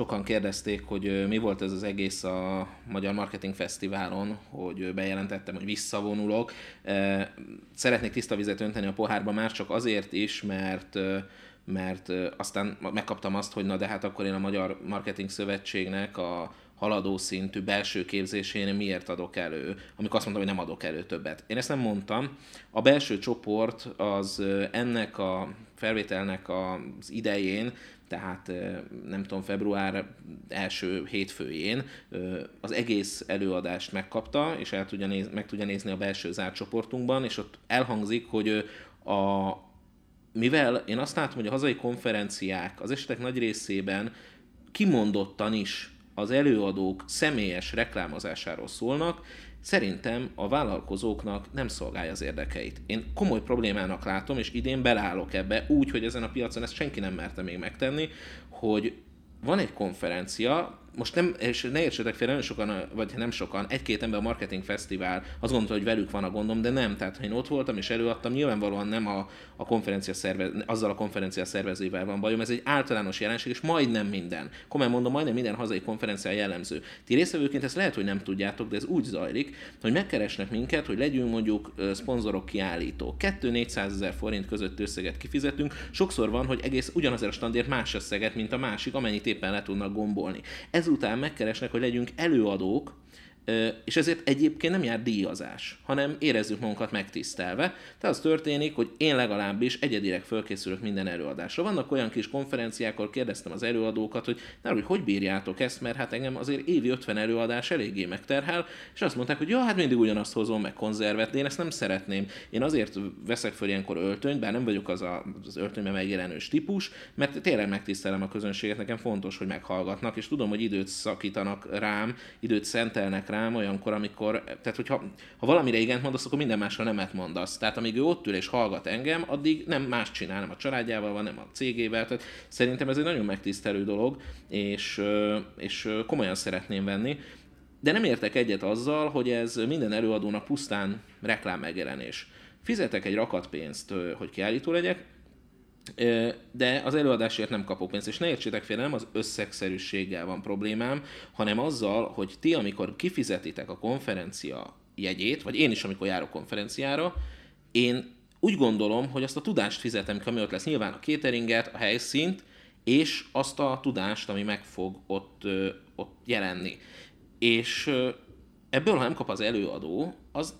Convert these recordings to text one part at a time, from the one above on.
sokan kérdezték, hogy mi volt ez az egész a Magyar Marketing Fesztiválon, hogy bejelentettem, hogy visszavonulok. Szeretnék tiszta vizet önteni a pohárba már csak azért is, mert mert aztán megkaptam azt, hogy na de hát akkor én a Magyar Marketing Szövetségnek a haladó szintű belső képzésén miért adok elő, amikor azt mondtam, hogy nem adok elő többet. Én ezt nem mondtam. A belső csoport az ennek a felvételnek az idején tehát nem tudom, február első hétfőjén az egész előadást megkapta, és el tudja néz, meg tudja nézni a belső zárt csoportunkban, és ott elhangzik, hogy a, mivel én azt látom, hogy a hazai konferenciák az esetek nagy részében kimondottan is az előadók személyes reklámozásáról szólnak, szerintem a vállalkozóknak nem szolgálja az érdekeit. Én komoly problémának látom, és idén beleállok ebbe úgy, hogy ezen a piacon ezt senki nem merte még megtenni, hogy van egy konferencia, most nem, és ne értsetek fél, nagyon sokan, vagy nem sokan, egy-két ember a Marketing Fesztivál azt gondolta, hogy velük van a gondom, de nem. Tehát, ha én ott voltam és előadtam, nyilvánvalóan nem a, a konferencia szervez, azzal a konferencia szervezővel van bajom, ez egy általános jelenség, és majdnem minden, komolyan mondom, majdnem minden hazai konferencia jellemző. Ti részvevőként ezt lehet, hogy nem tudjátok, de ez úgy zajlik, hogy megkeresnek minket, hogy legyünk mondjuk szponzorok kiállító. 2-400 ezer forint között összeget kifizetünk. Sokszor van, hogy egész ugyanazért a standért más összeget, mint a másik, amennyit éppen le tudnak gombolni. Ezután megkeresnek, hogy legyünk előadók, és ezért egyébként nem jár díjazás, hanem érezzük magunkat megtisztelve. Tehát az történik, hogy én legalábbis egyedileg fölkészülök minden előadásra. Vannak olyan kis konferenciák, ahol kérdeztem az előadókat, hogy na, hogy hogy bírjátok ezt, mert hát engem azért évi 50 előadás eléggé megterhel, és azt mondták, hogy ja, hát mindig ugyanazt hozom meg konzervet, én ezt nem szeretném. Én azért veszek föl ilyenkor öltönyt, bár nem vagyok az a, az öltönyben megjelenős típus, mert tényleg megtisztelem a közönséget, nekem fontos, hogy meghallgatnak, és tudom, hogy időt szakítanak rám, időt szentelnek rám olyankor, amikor, tehát hogyha ha valamire igent mondasz, akkor minden másra nemet mondasz. Tehát amíg ő ott ül és hallgat engem, addig nem más csinál, nem a családjával van, nem a cégével. Tehát szerintem ez egy nagyon megtisztelő dolog, és, és komolyan szeretném venni. De nem értek egyet azzal, hogy ez minden előadónak pusztán reklám megjelenés. Fizetek egy rakat pénzt, hogy kiállító legyek, de az előadásért nem kapok pénzt, és ne értsétek félre, nem az összegszerűséggel van problémám, hanem azzal, hogy ti, amikor kifizetitek a konferencia jegyét, vagy én is, amikor járok konferenciára, én úgy gondolom, hogy azt a tudást fizetem, ami ott lesz, nyilván a cateringet, a helyszínt, és azt a tudást, ami meg fog ott, ott jelenni. És ebből, ha nem kap az előadó, az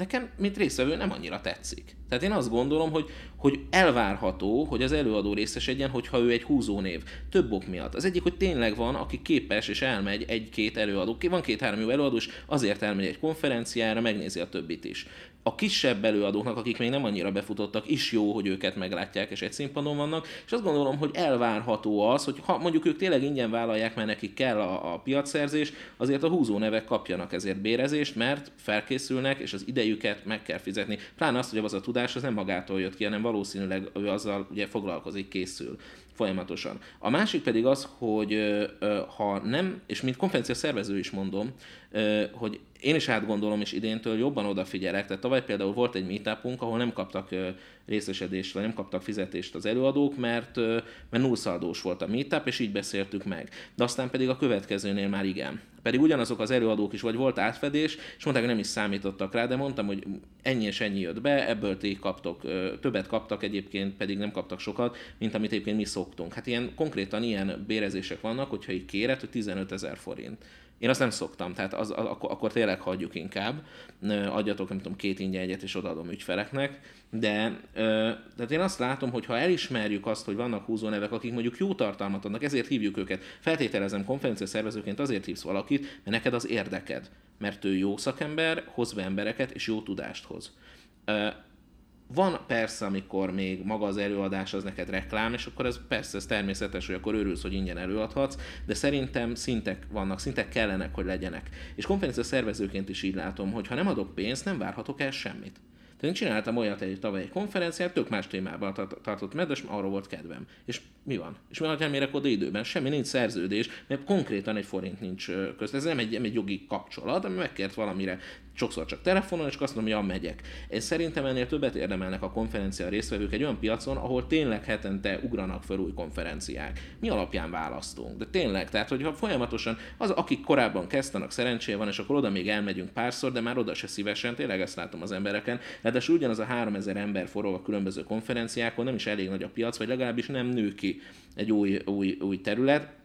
nekem, mint részvevő, nem annyira tetszik. Tehát én azt gondolom, hogy, hogy elvárható, hogy az előadó részesedjen, hogyha ő egy húzónév. Több ok miatt. Az egyik, hogy tényleg van, aki képes és elmegy egy-két előadó. Van két-három jó előadó, és azért elmegy egy konferenciára, megnézi a többit is a kisebb előadóknak, akik még nem annyira befutottak, is jó, hogy őket meglátják, és egy színpadon vannak, és azt gondolom, hogy elvárható az, hogy ha mondjuk ők tényleg ingyen vállalják, mert nekik kell a, a piacszerzés, azért a húzó nevek kapjanak ezért bérezést, mert felkészülnek, és az idejüket meg kell fizetni. Pláne azt, hogy az a tudás az nem magától jött ki, hanem valószínűleg ő azzal ugye foglalkozik, készül folyamatosan. A másik pedig az, hogy ha nem, és mint konferencia szervező is mondom, hogy én is átgondolom, és idéntől jobban odafigyelek. Tehát tavaly például volt egy meetupunk, ahol nem kaptak részesedést, vagy nem kaptak fizetést az előadók, mert, mert nullszaldós volt a meetup, és így beszéltük meg. De aztán pedig a következőnél már igen. Pedig ugyanazok az előadók is, vagy volt átfedés, és mondták, hogy nem is számítottak rá, de mondtam, hogy ennyi és ennyi jött be, ebből ti kaptok, többet kaptak egyébként, pedig nem kaptak sokat, mint amit egyébként mi szoktunk. Hát ilyen konkrétan ilyen bérezések vannak, hogyha így kéret, hogy 15 ezer forint. Én azt nem szoktam, tehát az, akkor, akkor tényleg hagyjuk inkább, adjatok, nem tudom, két ingyen egyet, és odaadom ügyfeleknek, de tehát én azt látom, hogy ha elismerjük azt, hogy vannak húzónevek, akik mondjuk jó tartalmat adnak, ezért hívjuk őket. Feltételezem konferencia szervezőként azért hívsz valakit, mert neked az érdeked, mert ő jó szakember, hoz be embereket, és jó tudást hoz. Van persze, amikor még maga az előadás az neked reklám, és akkor ez persze ez természetes, hogy akkor örülsz, hogy ingyen előadhatsz, de szerintem szintek vannak, szintek kellenek, hogy legyenek. És konferencia szervezőként is így látom, hogy ha nem adok pénzt, nem várhatok el semmit. De én csináltam olyat egy tavaly egy konferenciát, tök más témában tartott meg, de arról volt kedvem. És mi van? És mi alatt elmérek oda időben? Semmi nincs szerződés, mert konkrétan egy forint nincs közt. Ez nem egy, nem egy jogi kapcsolat, ami megkért valamire sokszor csak telefonon, és azt mondom, ja, megyek. Én szerintem ennél többet érdemelnek a konferencia résztvevők egy olyan piacon, ahol tényleg hetente ugranak fel új konferenciák. Mi alapján választunk? De tényleg, tehát hogyha folyamatosan az, akik korábban kezdenek, szerencséje van, és akkor oda még elmegyünk párszor, de már oda se szívesen, tényleg ezt látom az embereken. de ugyanaz a 3000 ember forog a különböző konferenciákon, nem is elég nagy a piac, vagy legalábbis nem nő ki egy új, új, új terület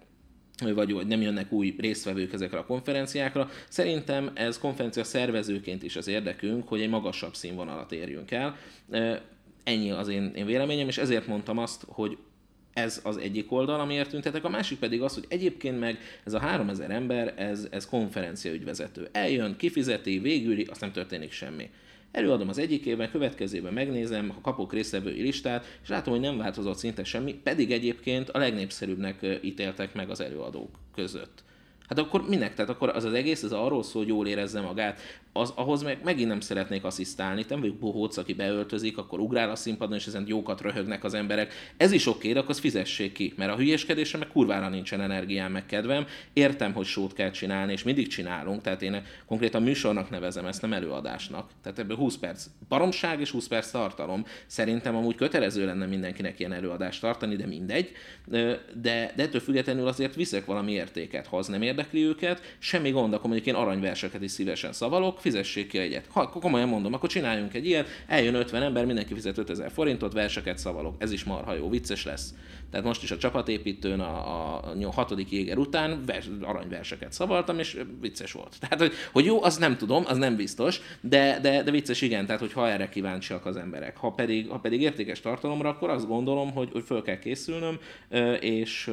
vagy, vagy nem jönnek új résztvevők ezekre a konferenciákra. Szerintem ez konferencia szervezőként is az érdekünk, hogy egy magasabb színvonalat érjünk el. Ennyi az én, én véleményem, és ezért mondtam azt, hogy ez az egyik oldal, amiért tüntetek, a másik pedig az, hogy egyébként meg ez a 3000 ember, ez, ez konferencia ügyvezető. Eljön, kifizeti, végüli, azt nem történik semmi. Előadom az egyik évben, következőben megnézem, ha kapok résztvevői listát, és látom, hogy nem változott szinte semmi, pedig egyébként a legnépszerűbbnek ítéltek meg az előadók között. Hát akkor minek? Tehát akkor az az egész, ez arról szól, hogy jól érezze magát az, ahhoz meg megint nem szeretnék asszisztálni, nem vagyok bohóc, aki beöltözik, akkor ugrál a színpadon, és ezen jókat röhögnek az emberek. Ez is oké, de akkor azt fizessék ki, mert a hülyeskedésre meg kurvára nincsen energiám, meg kedvem. Értem, hogy sót kell csinálni, és mindig csinálunk, tehát én konkrétan műsornak nevezem ezt, nem előadásnak. Tehát ebből 20 perc baromság és 20 perc tartalom. Szerintem amúgy kötelező lenne mindenkinek ilyen előadást tartani, de mindegy. De, de ettől függetlenül azért viszek valami értéket, ha az nem érdekli őket. Semmi gond, akkor mondjuk én aranyverseket is szívesen szavalok, fizessék ki egyet. Ha komolyan mondom, akkor csináljunk egy ilyet, eljön 50 ember, mindenki fizet 5000 forintot, verseket szavalok. Ez is marha jó, vicces lesz. Tehát most is a csapatépítőn a, a, a hatodik jéger után vers, aranyverseket szavaltam, és vicces volt. Tehát, hogy, hogy jó, az nem tudom, az nem biztos, de, de, de vicces igen, tehát, hogy ha erre kíváncsiak az emberek. Ha pedig, ha pedig értékes tartalomra, akkor azt gondolom, hogy, hogy föl kell készülnöm, és,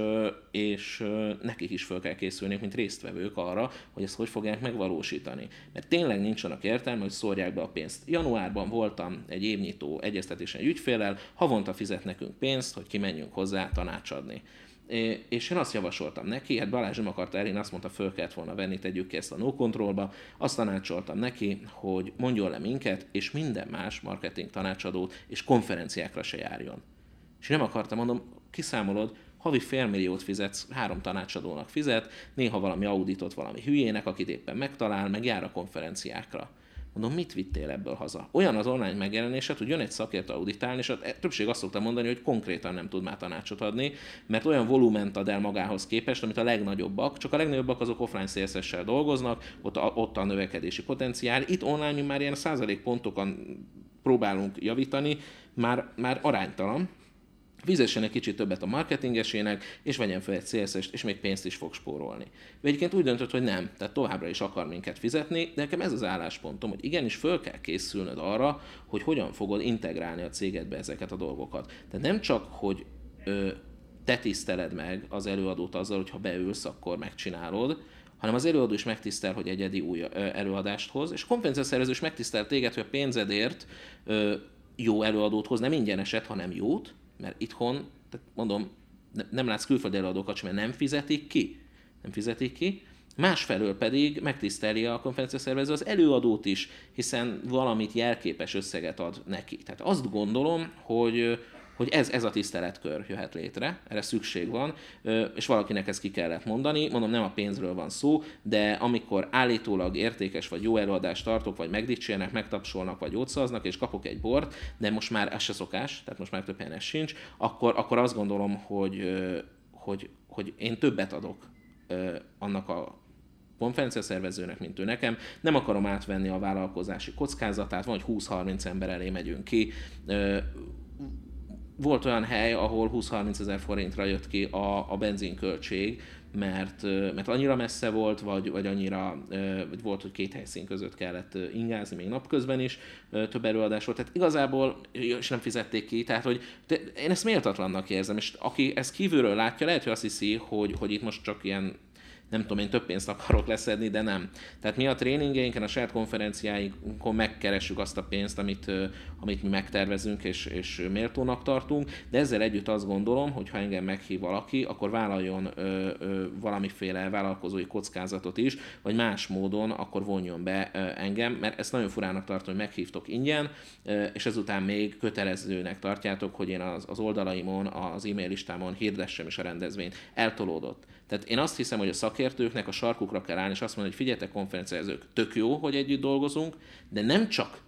és nekik is föl kell készülni, mint résztvevők arra, hogy ezt hogy fogják megvalósítani. Mert tényleg nincs annak értelme, hogy szórják be a pénzt. Januárban voltam egy évnyitó egyeztetésen egy ügyfélel, havonta fizet nekünk pénzt, hogy kimenjünk hozzá tanácsadni. És én azt javasoltam neki, hát Balázs nem akart el, azt mondta, föl kellett volna venni, tegyük ki ezt a no controlba. Azt tanácsoltam neki, hogy mondjon le minket, és minden más marketing tanácsadót és konferenciákra se járjon. És nem akartam, mondom, kiszámolod, havi félmilliót fizetsz, három tanácsadónak fizet, néha valami auditot valami hülyének, akit éppen megtalál, meg jár a konferenciákra. Mondom, mit vittél ebből haza? Olyan az online megjelenésed, hogy jön egy szakértő auditálni, és a többség azt szokta mondani, hogy konkrétan nem tud már tanácsot adni, mert olyan volument ad el magához képest, amit a legnagyobbak, csak a legnagyobbak azok offline css dolgoznak, ott a, ott a növekedési potenciál. Itt online mi már ilyen százalékpontokon próbálunk javítani, már, már aránytalan, fizessen egy kicsit többet a marketingesének, és vegyen fel egy CSS-t, és még pénzt is fog spórolni. Ő egyébként úgy döntött, hogy nem, tehát továbbra is akar minket fizetni, de nekem ez az álláspontom, hogy igenis föl kell készülnöd arra, hogy hogyan fogod integrálni a cégedbe ezeket a dolgokat. Tehát nem csak, hogy ö, te tiszteled meg az előadót azzal, hogy ha beülsz, akkor megcsinálod, hanem az előadó is megtisztel, hogy egyedi új előadást hoz, és a konferenciaszervező is megtisztel téged, hogy a pénzedért ö, jó előadót hoz, nem ingyeneset, hanem jót, mert itthon, tehát mondom, nem látsz külföldi előadókat mert nem fizetik ki. Nem fizetik ki. Másfelől pedig megtiszteli a konferencia szervező az előadót is, hiszen valamit jelképes összeget ad neki. Tehát azt gondolom, hogy hogy ez, ez a tiszteletkör jöhet létre, erre szükség van, és valakinek ezt ki kellett mondani. Mondom, nem a pénzről van szó, de amikor állítólag értékes vagy jó előadást tartok, vagy megdicsérnek, megtapsolnak, vagy jótszaznak, és kapok egy bort, de most már ez se szokás, tehát most már több helyen ez sincs, akkor, akkor azt gondolom, hogy, hogy, hogy én többet adok annak a konferencia szervezőnek, mint ő nekem. Nem akarom átvenni a vállalkozási kockázatát, vagy 20-30 ember elé megyünk ki volt olyan hely, ahol 20-30 ezer forintra jött ki a, a benzinköltség, mert, mert annyira messze volt, vagy, vagy annyira, vagy volt, hogy két helyszín között kellett ingázni, még napközben is több előadás volt. Tehát igazából, és nem fizették ki, tehát hogy de én ezt méltatlannak érzem, és aki ezt kívülről látja, lehet, hogy azt hiszi, hogy, hogy itt most csak ilyen nem tudom, én több pénzt akarok leszedni, de nem. Tehát mi a tréningeinken, a saját konferenciáinkon megkeressük azt a pénzt, amit, amit mi megtervezünk és, és méltónak tartunk, de ezzel együtt azt gondolom, hogy ha engem meghív valaki, akkor vállaljon ö, ö, valamiféle vállalkozói kockázatot is, vagy más módon akkor vonjon be ö, engem, mert ezt nagyon furának tartom, hogy meghívtok ingyen, ö, és ezután még kötelezőnek tartjátok, hogy én az, az oldalaimon, az e-mail listámon hirdessem is a rendezvényt. Eltolódott. Tehát én azt hiszem, hogy a szakértőknek a sarkukra kell állni, és azt mondani, hogy figyeljetek konferenciázők, tök jó, hogy együtt dolgozunk, de nem csak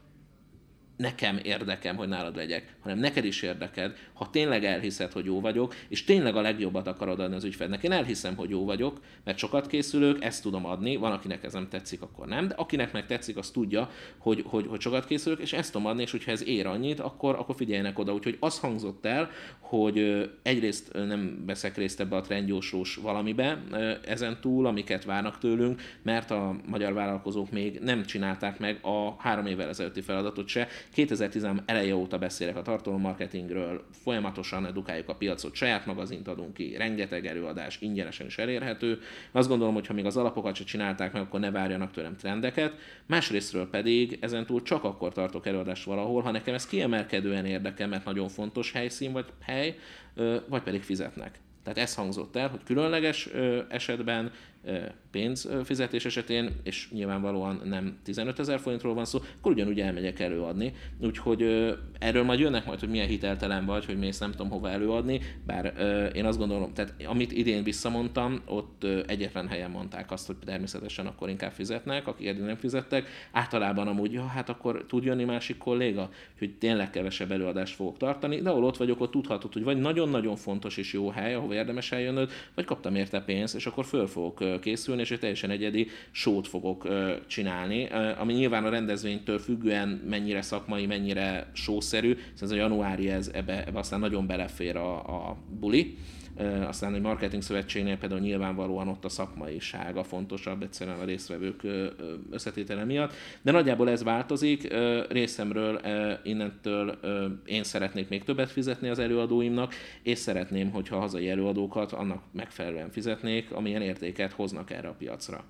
nekem érdekem, hogy nálad vegyek, hanem neked is érdeked, ha tényleg elhiszed, hogy jó vagyok, és tényleg a legjobbat akarod adni az ügyfélnek. Én elhiszem, hogy jó vagyok, mert sokat készülök, ezt tudom adni, van, akinek ez nem tetszik, akkor nem, de akinek meg tetszik, az tudja, hogy, hogy, hogy sokat készülök, és ezt tudom adni, és hogyha ez ér annyit, akkor, akkor figyeljenek oda. Úgyhogy az hangzott el, hogy egyrészt nem veszek részt ebbe a trendjósós valamibe ezen túl, amiket várnak tőlünk, mert a magyar vállalkozók még nem csinálták meg a három évvel ezelőtti feladatot se, 2013 eleje óta beszélek a tartalommarketingről, folyamatosan edukáljuk a piacot, saját magazint adunk ki, rengeteg előadás ingyenesen is elérhető. Azt gondolom, hogy ha még az alapokat se csinálták meg, akkor ne várjanak tőlem trendeket. Másrésztről pedig ezentúl csak akkor tartok előadást valahol, ha nekem ez kiemelkedően érdekel, mert nagyon fontos helyszín vagy hely, vagy pedig fizetnek. Tehát ez hangzott el, hogy különleges esetben pénzfizetés esetén, és nyilvánvalóan nem 15 ezer forintról van szó, akkor ugyanúgy elmegyek előadni. Úgyhogy erről majd jönnek majd, hogy milyen hiteltelen vagy, hogy mész nem tudom hova előadni, bár én azt gondolom, tehát amit idén visszamondtam, ott egyetlen helyen mondták azt, hogy természetesen akkor inkább fizetnek, akik eddig nem fizettek. Általában amúgy, ja, hát akkor tud jönni másik kolléga, hogy tényleg kevesebb előadást fogok tartani, de ahol ott vagyok, ott tudhatod, hogy vagy nagyon-nagyon fontos és jó hely, ahova érdemes eljönnöd, vagy kaptam érte pénzt, és akkor föl fogok készülni, és egy teljesen egyedi sót fogok csinálni, ami nyilván a rendezvénytől függően mennyire szakmai, mennyire sószerű, ez a januári, ez ebbe, ebbe aztán nagyon belefér a, a buli, aztán egy marketing szövetségnél például nyilvánvalóan ott a szakmaisága fontosabb egyszerűen a résztvevők összetétele miatt, de nagyjából ez változik. Részemről innentől én szeretnék még többet fizetni az előadóimnak, és szeretném, hogyha a hazai előadókat annak megfelelően fizetnék, amilyen értéket hoznak erre a piacra.